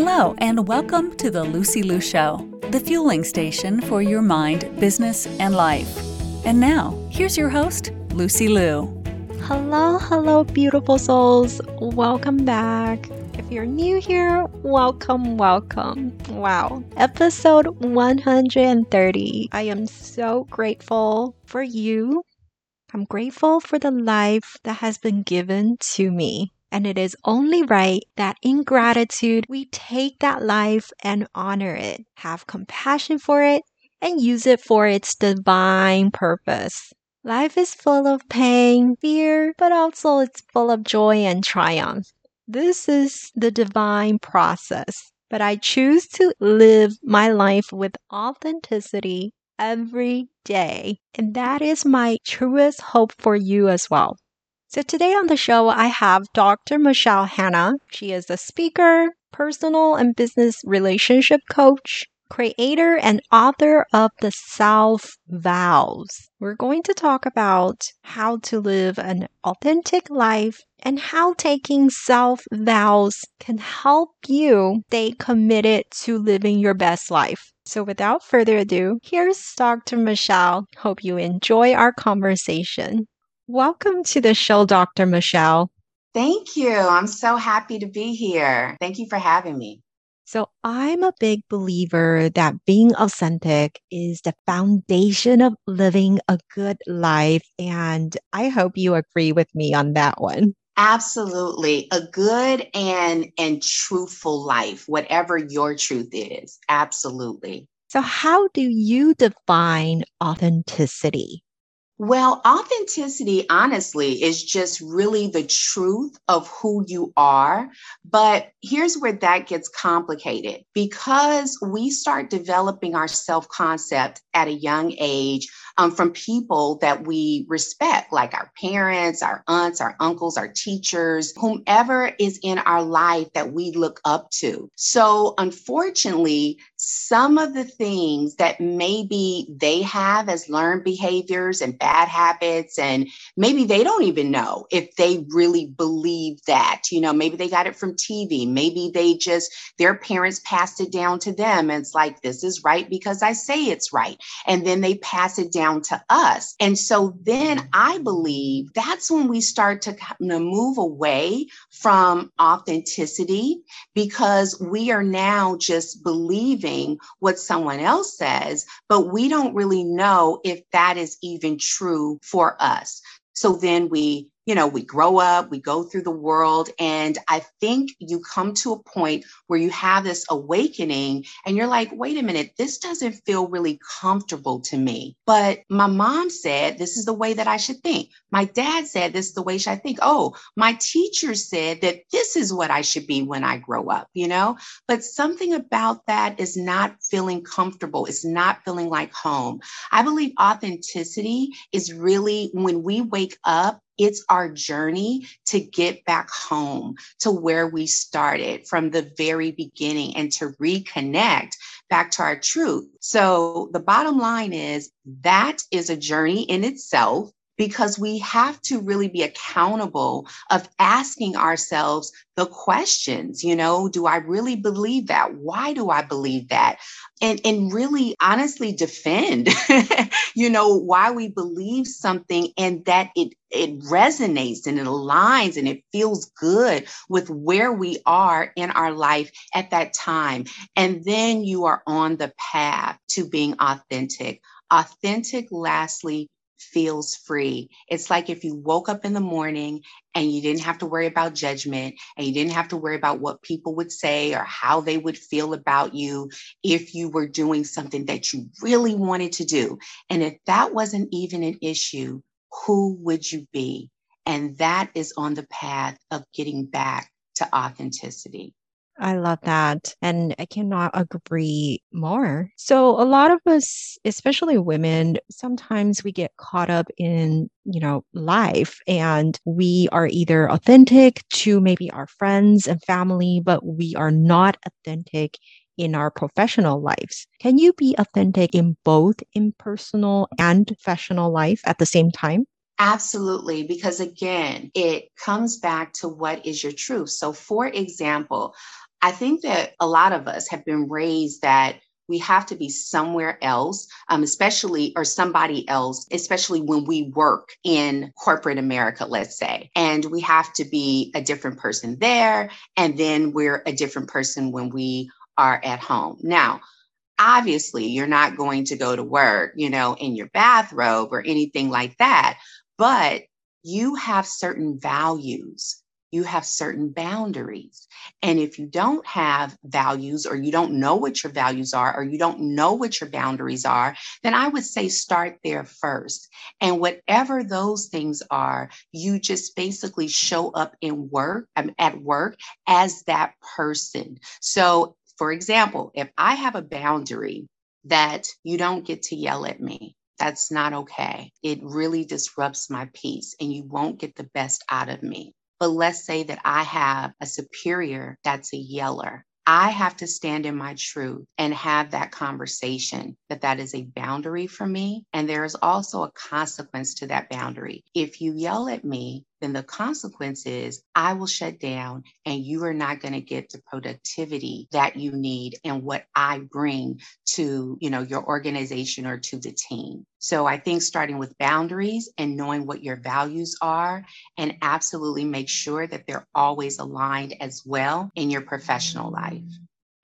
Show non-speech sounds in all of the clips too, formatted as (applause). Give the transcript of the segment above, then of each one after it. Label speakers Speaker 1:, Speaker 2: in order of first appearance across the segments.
Speaker 1: Hello, and welcome to the Lucy Liu Show, the fueling station for your mind, business, and life. And now, here's your host, Lucy Liu.
Speaker 2: Hello, hello, beautiful souls. Welcome back. If you're new here, welcome, welcome. Wow. Episode 130. I am so grateful for you. I'm grateful for the life that has been given to me. And it is only right that in gratitude, we take that life and honor it, have compassion for it, and use it for its divine purpose. Life is full of pain, fear, but also it's full of joy and triumph. This is the divine process. But I choose to live my life with authenticity every day. And that is my truest hope for you as well. So today on the show, I have Dr. Michelle Hannah. She is a speaker, personal and business relationship coach, creator and author of the Self Vows. We're going to talk about how to live an authentic life and how taking self vows can help you stay committed to living your best life. So without further ado, here's Dr. Michelle. Hope you enjoy our conversation. Welcome to the show, Dr. Michelle.
Speaker 3: Thank you. I'm so happy to be here. Thank you for having me.
Speaker 2: So, I'm a big believer that being authentic is the foundation of living a good life. And I hope you agree with me on that one.
Speaker 3: Absolutely. A good and and truthful life, whatever your truth is. Absolutely.
Speaker 2: So how do you define authenticity?
Speaker 3: Well, authenticity, honestly, is just really the truth of who you are. But here's where that gets complicated because we start developing our self concept at a young age um, from people that we respect, like our parents, our aunts, our uncles, our teachers, whomever is in our life that we look up to. So, unfortunately, some of the things that maybe they have as learned behaviors and bad habits, and maybe they don't even know if they really believe that. You know, maybe they got it from TV, maybe they just, their parents passed it down to them. And it's like, this is right because I say it's right. And then they pass it down to us. And so then I believe that's when we start to kind of move away from authenticity because we are now just believing what someone else says, but we don't really know if that is even true for us. So then we you know, we grow up, we go through the world, and I think you come to a point where you have this awakening and you're like, wait a minute, this doesn't feel really comfortable to me. But my mom said this is the way that I should think. My dad said this is the way I think. Oh, my teacher said that this is what I should be when I grow up, you know? But something about that is not feeling comfortable, it's not feeling like home. I believe authenticity is really when we wake up it's our journey to get back home to where we started from the very beginning and to reconnect back to our truth. So the bottom line is that is a journey in itself because we have to really be accountable of asking ourselves the questions you know do i really believe that? Why do i believe that? And and really honestly defend (laughs) you know why we believe something and that it it resonates and it aligns and it feels good with where we are in our life at that time. And then you are on the path to being authentic. Authentic lastly feels free. It's like if you woke up in the morning and you didn't have to worry about judgment and you didn't have to worry about what people would say or how they would feel about you if you were doing something that you really wanted to do. And if that wasn't even an issue, who would you be? And that is on the path of getting back to authenticity.
Speaker 2: I love that. And I cannot agree more. So, a lot of us, especially women, sometimes we get caught up in, you know, life and we are either authentic to maybe our friends and family, but we are not authentic in our professional lives. Can you be authentic in both in personal and professional life at the same time?
Speaker 3: Absolutely, because again, it comes back to what is your truth. So, for example, I think that a lot of us have been raised that we have to be somewhere else, um, especially, or somebody else, especially when we work in corporate America, let's say. And we have to be a different person there. And then we're a different person when we are at home. Now, obviously, you're not going to go to work, you know, in your bathrobe or anything like that, but you have certain values you have certain boundaries. And if you don't have values or you don't know what your values are or you don't know what your boundaries are, then I would say start there first. And whatever those things are, you just basically show up in work um, at work as that person. So, for example, if I have a boundary that you don't get to yell at me, that's not okay. It really disrupts my peace and you won't get the best out of me. But let's say that I have a superior that's a yeller. I have to stand in my truth and have that conversation that that is a boundary for me. And there is also a consequence to that boundary. If you yell at me, then the consequence is I will shut down and you are not going to get the productivity that you need and what I bring to, you know, your organization or to the team. So I think starting with boundaries and knowing what your values are and absolutely make sure that they're always aligned as well in your professional life.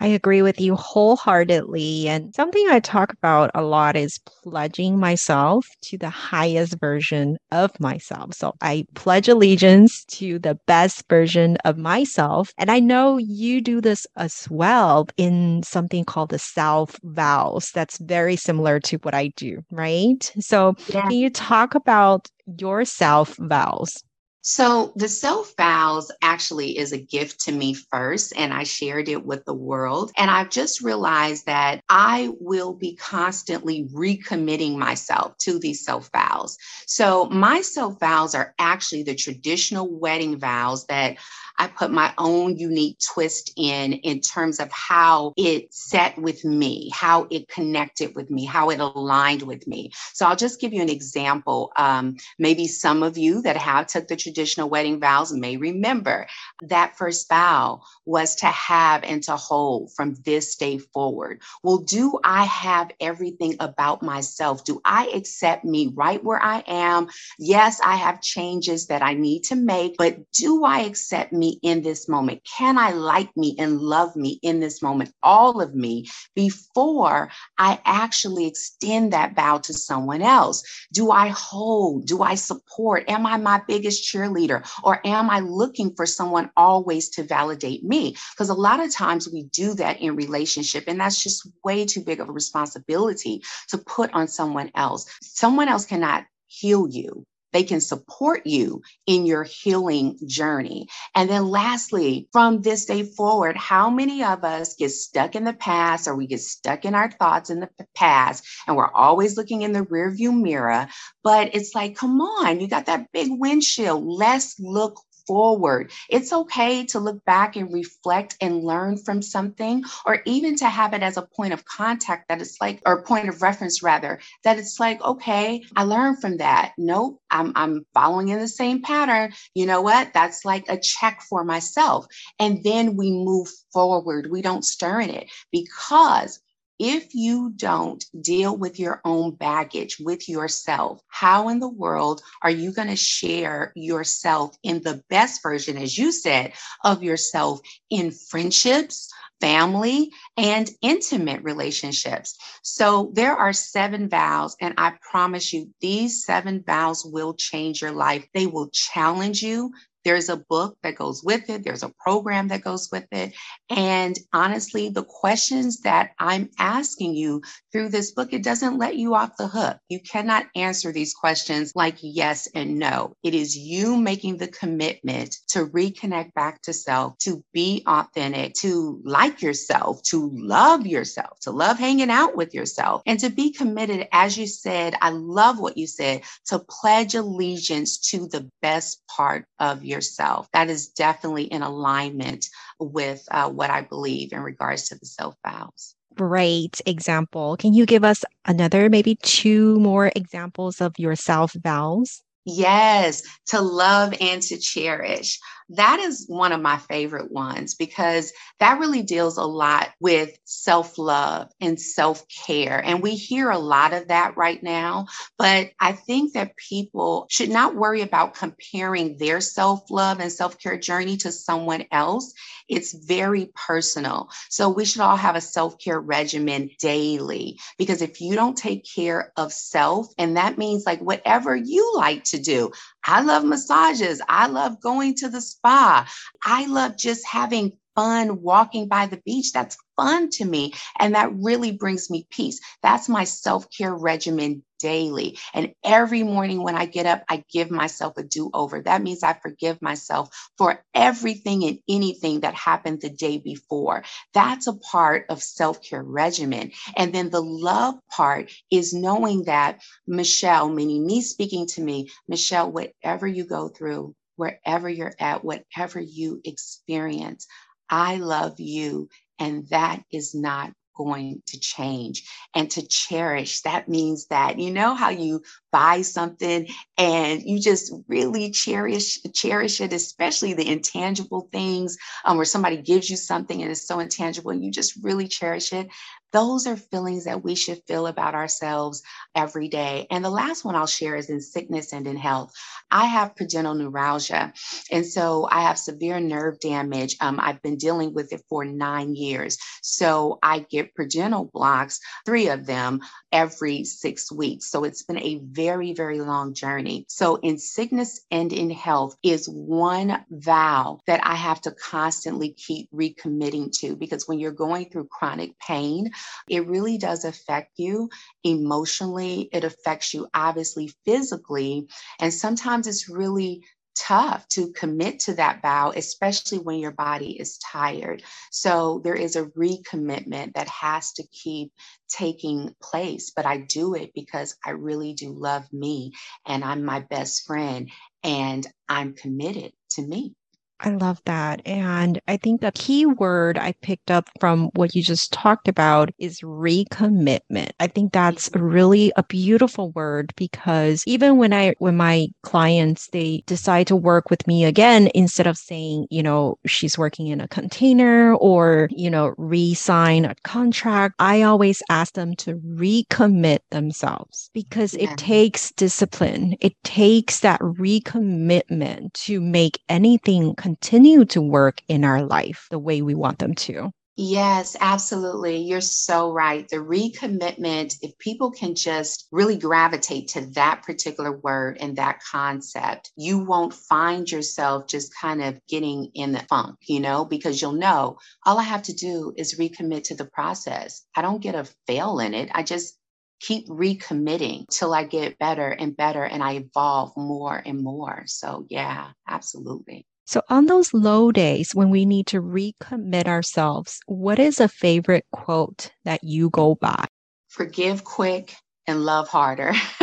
Speaker 2: I agree with you wholeheartedly. And something I talk about a lot is pledging myself to the highest version of myself. So I pledge allegiance to the best version of myself. And I know you do this as well in something called the self vows. That's very similar to what I do, right? So yeah. can you talk about your self vows?
Speaker 3: So, the self vows actually is a gift to me first, and I shared it with the world. And I've just realized that I will be constantly recommitting myself to these self vows. So, my self vows are actually the traditional wedding vows that I put my own unique twist in, in terms of how it set with me, how it connected with me, how it aligned with me. So I'll just give you an example. Um, maybe some of you that have took the traditional wedding vows may remember that first vow was to have and to hold from this day forward. Well, do I have everything about myself? Do I accept me right where I am? Yes, I have changes that I need to make, but do I accept me in this moment? Can I like me and love me in this moment, all of me, before I actually extend that bow to someone else? Do I hold? Do I support? Am I my biggest cheerleader? Or am I looking for someone always to validate me? Because a lot of times we do that in relationship, and that's just way too big of a responsibility to put on someone else. Someone else cannot heal you they can support you in your healing journey. And then, lastly, from this day forward, how many of us get stuck in the past or we get stuck in our thoughts in the past and we're always looking in the rearview mirror? But it's like, come on, you got that big windshield. Let's look forward. It's okay to look back and reflect and learn from something, or even to have it as a point of contact that it's like, or point of reference rather, that it's like, okay, I learned from that. Nope, I'm, I'm following in the same pattern. You know what? That's like a check for myself. And then we move forward. We don't stir in it because if you don't deal with your own baggage with yourself, how in the world are you going to share yourself in the best version, as you said, of yourself in friendships? family, and intimate relationships. So there are seven vows, and I promise you, these seven vows will change your life. They will challenge you there's a book that goes with it, there's a program that goes with it. And honestly, the questions that I'm asking you through this book, it doesn't let you off the hook. You cannot answer these questions like yes and no. It is you making the commitment to reconnect back to self, to be authentic, to like yourself, to love yourself, to love hanging out with yourself, and to be committed, as you said, I love what you said, to pledge allegiance to the best part of yourself. That is definitely in alignment with uh, what I believe in regards to the self vows.
Speaker 2: Great example. Can you give us another, maybe two more examples of your self vows?
Speaker 3: Yes, to love and to cherish. That is one of my favorite ones because that really deals a lot with self love and self care. And we hear a lot of that right now. But I think that people should not worry about comparing their self love and self care journey to someone else. It's very personal. So we should all have a self care regimen daily because if you don't take care of self, and that means like whatever you like to do, I love massages. I love going to the spa. I love just having fun walking by the beach. That's fun to me. And that really brings me peace. That's my self care regimen daily. And every morning when I get up, I give myself a do over. That means I forgive myself for everything and anything that happened the day before. That's a part of self care regimen. And then the love part is knowing that Michelle, meaning me speaking to me, Michelle, whatever you go through, wherever you're at, whatever you experience, I love you. And that is not going to change. And to cherish that means that you know how you buy something and you just really cherish cherish it especially the intangible things um, where somebody gives you something and it's so intangible and you just really cherish it those are feelings that we should feel about ourselves every day. And the last one I'll share is in sickness and in health. I have pudendal neuralgia. And so I have severe nerve damage. Um, I've been dealing with it for nine years. So I get pudendal blocks, three of them every six weeks. So it's been a very, very long journey. So in sickness and in health is one vow that I have to constantly keep recommitting to because when you're going through chronic pain, it really does affect you emotionally. It affects you obviously physically. And sometimes it's really tough to commit to that vow, especially when your body is tired. So there is a recommitment that has to keep taking place. But I do it because I really do love me and I'm my best friend and I'm committed to me.
Speaker 2: I love that. And I think the key word I picked up from what you just talked about is recommitment. I think that's mm-hmm. really a beautiful word because even when I, when my clients, they decide to work with me again, instead of saying, you know, she's working in a container or, you know, re-sign a contract, I always ask them to recommit themselves because yeah. it takes discipline. It takes that recommitment to make anything continue to work in our life the way we want them to.
Speaker 3: Yes, absolutely. You're so right. The recommitment, if people can just really gravitate to that particular word and that concept, you won't find yourself just kind of getting in the funk, you know, because you'll know all I have to do is recommit to the process. I don't get a fail in it. I just keep recommitting till I get better and better and I evolve more and more. So, yeah, absolutely.
Speaker 2: So, on those low days when we need to recommit ourselves, what is a favorite quote that you go by?
Speaker 3: Forgive quick and love harder. (laughs)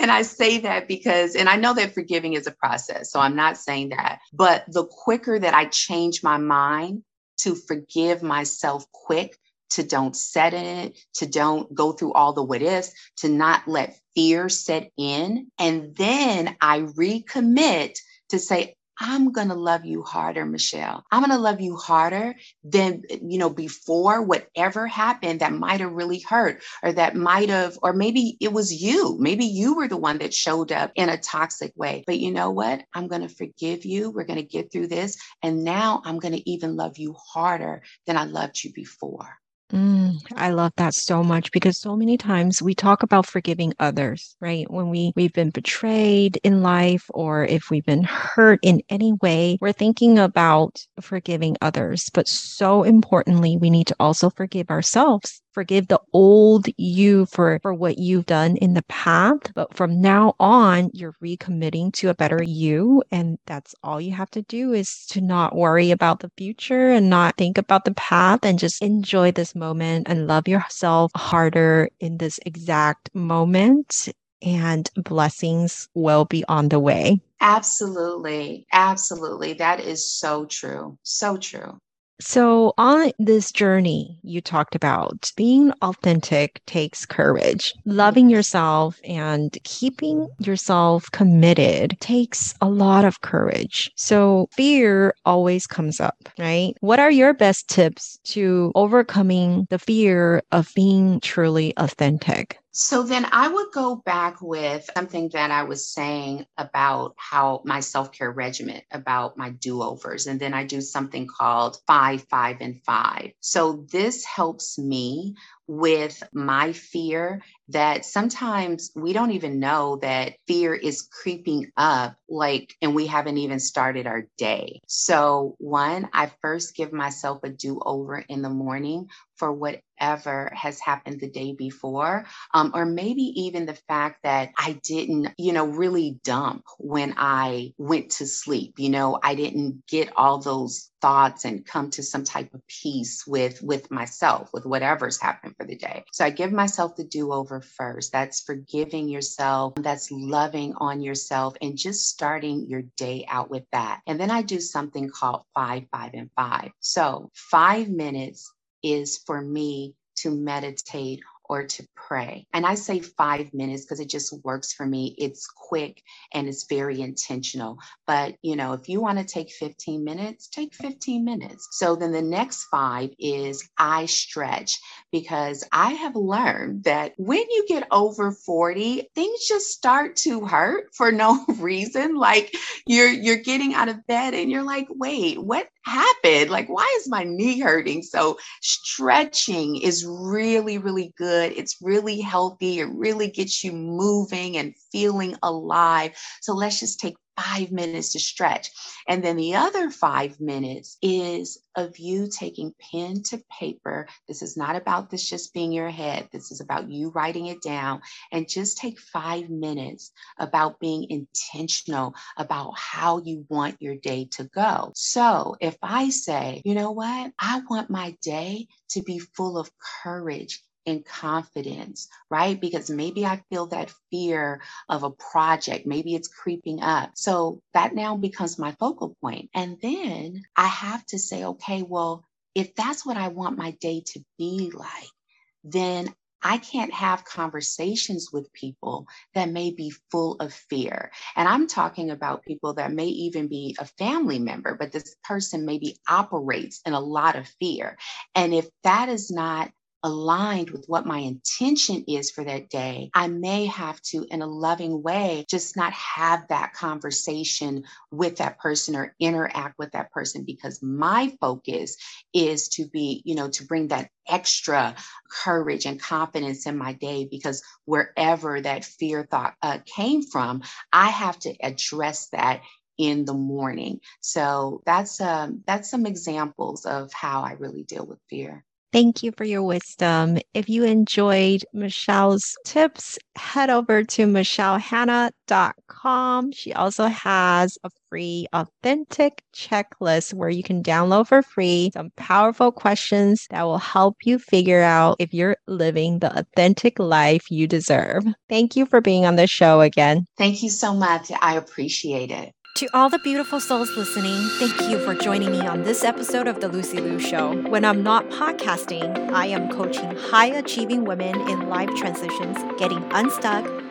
Speaker 3: and I say that because, and I know that forgiving is a process, so I'm not saying that, but the quicker that I change my mind to forgive myself quick, to don't set in it, to don't go through all the what ifs, to not let fear set in. And then I recommit to say, I'm going to love you harder, Michelle. I'm going to love you harder than, you know, before whatever happened that might have really hurt or that might have, or maybe it was you. Maybe you were the one that showed up in a toxic way. But you know what? I'm going to forgive you. We're going to get through this. And now I'm going to even love you harder than I loved you before.
Speaker 2: Mm, I love that so much because so many times we talk about forgiving others, right? When we we've been betrayed in life or if we've been hurt in any way, we're thinking about forgiving others, but so importantly, we need to also forgive ourselves forgive the old you for, for what you've done in the past. But from now on, you're recommitting to a better you. And that's all you have to do is to not worry about the future and not think about the past and just enjoy this moment and love yourself harder in this exact moment. And blessings will be on the way.
Speaker 3: Absolutely. Absolutely. That is so true. So true.
Speaker 2: So, on this journey you talked about, being authentic takes courage. Loving yourself and keeping yourself committed takes a lot of courage. So, fear always comes up, right? What are your best tips to overcoming the fear of being truly authentic?
Speaker 3: So then I would go back with something that I was saying about how my self care regimen, about my do overs. And then I do something called five, five, and five. So this helps me with my fear that sometimes we don't even know that fear is creeping up, like, and we haven't even started our day. So, one, I first give myself a do over in the morning for whatever has happened the day before, um, or maybe even the fact that I didn't, you know, really dump when I went to sleep. You know, I didn't get all those thoughts and come to some type of peace with with myself with whatever's happened for the day. So i give myself the do-over first. That's forgiving yourself that's loving on yourself and just starting your day out with that. And then i do something called five five and five. So five minutes is for me to meditate or to pray. And I say five minutes because it just works for me. It's quick and it's very intentional. But, you know, if you want to take 15 minutes, take 15 minutes. So then the next five is I stretch because I have learned that when you get over 40, things just start to hurt for no (laughs) reason. Like you're you're getting out of bed and you're like, wait, what happened? Like, why is my knee hurting? So stretching is really, really good good. It's really healthy. It really gets you moving and feeling alive. So let's just take five minutes to stretch. And then the other five minutes is of you taking pen to paper. This is not about this just being your head. This is about you writing it down and just take five minutes about being intentional about how you want your day to go. So if I say, you know what, I want my day to be full of courage in confidence, right? Because maybe I feel that fear of a project, maybe it's creeping up. So that now becomes my focal point. And then I have to say, okay, well, if that's what I want my day to be like, then I can't have conversations with people that may be full of fear. And I'm talking about people that may even be a family member, but this person maybe operates in a lot of fear. And if that is not aligned with what my intention is for that day, I may have to, in a loving way, just not have that conversation with that person or interact with that person because my focus is to be, you know, to bring that extra courage and confidence in my day because wherever that fear thought uh, came from, I have to address that in the morning. So that's um, that's some examples of how I really deal with fear.
Speaker 2: Thank you for your wisdom. If you enjoyed Michelle's tips, head over to michellehannah.com. She also has a free authentic checklist where you can download for free some powerful questions that will help you figure out if you're living the authentic life you deserve. Thank you for being on the show again.
Speaker 3: Thank you so much. I appreciate it.
Speaker 2: To all the beautiful souls listening, thank you for joining me on this episode of The Lucy Liu Show. When I'm not podcasting, I am coaching high achieving women in life transitions, getting unstuck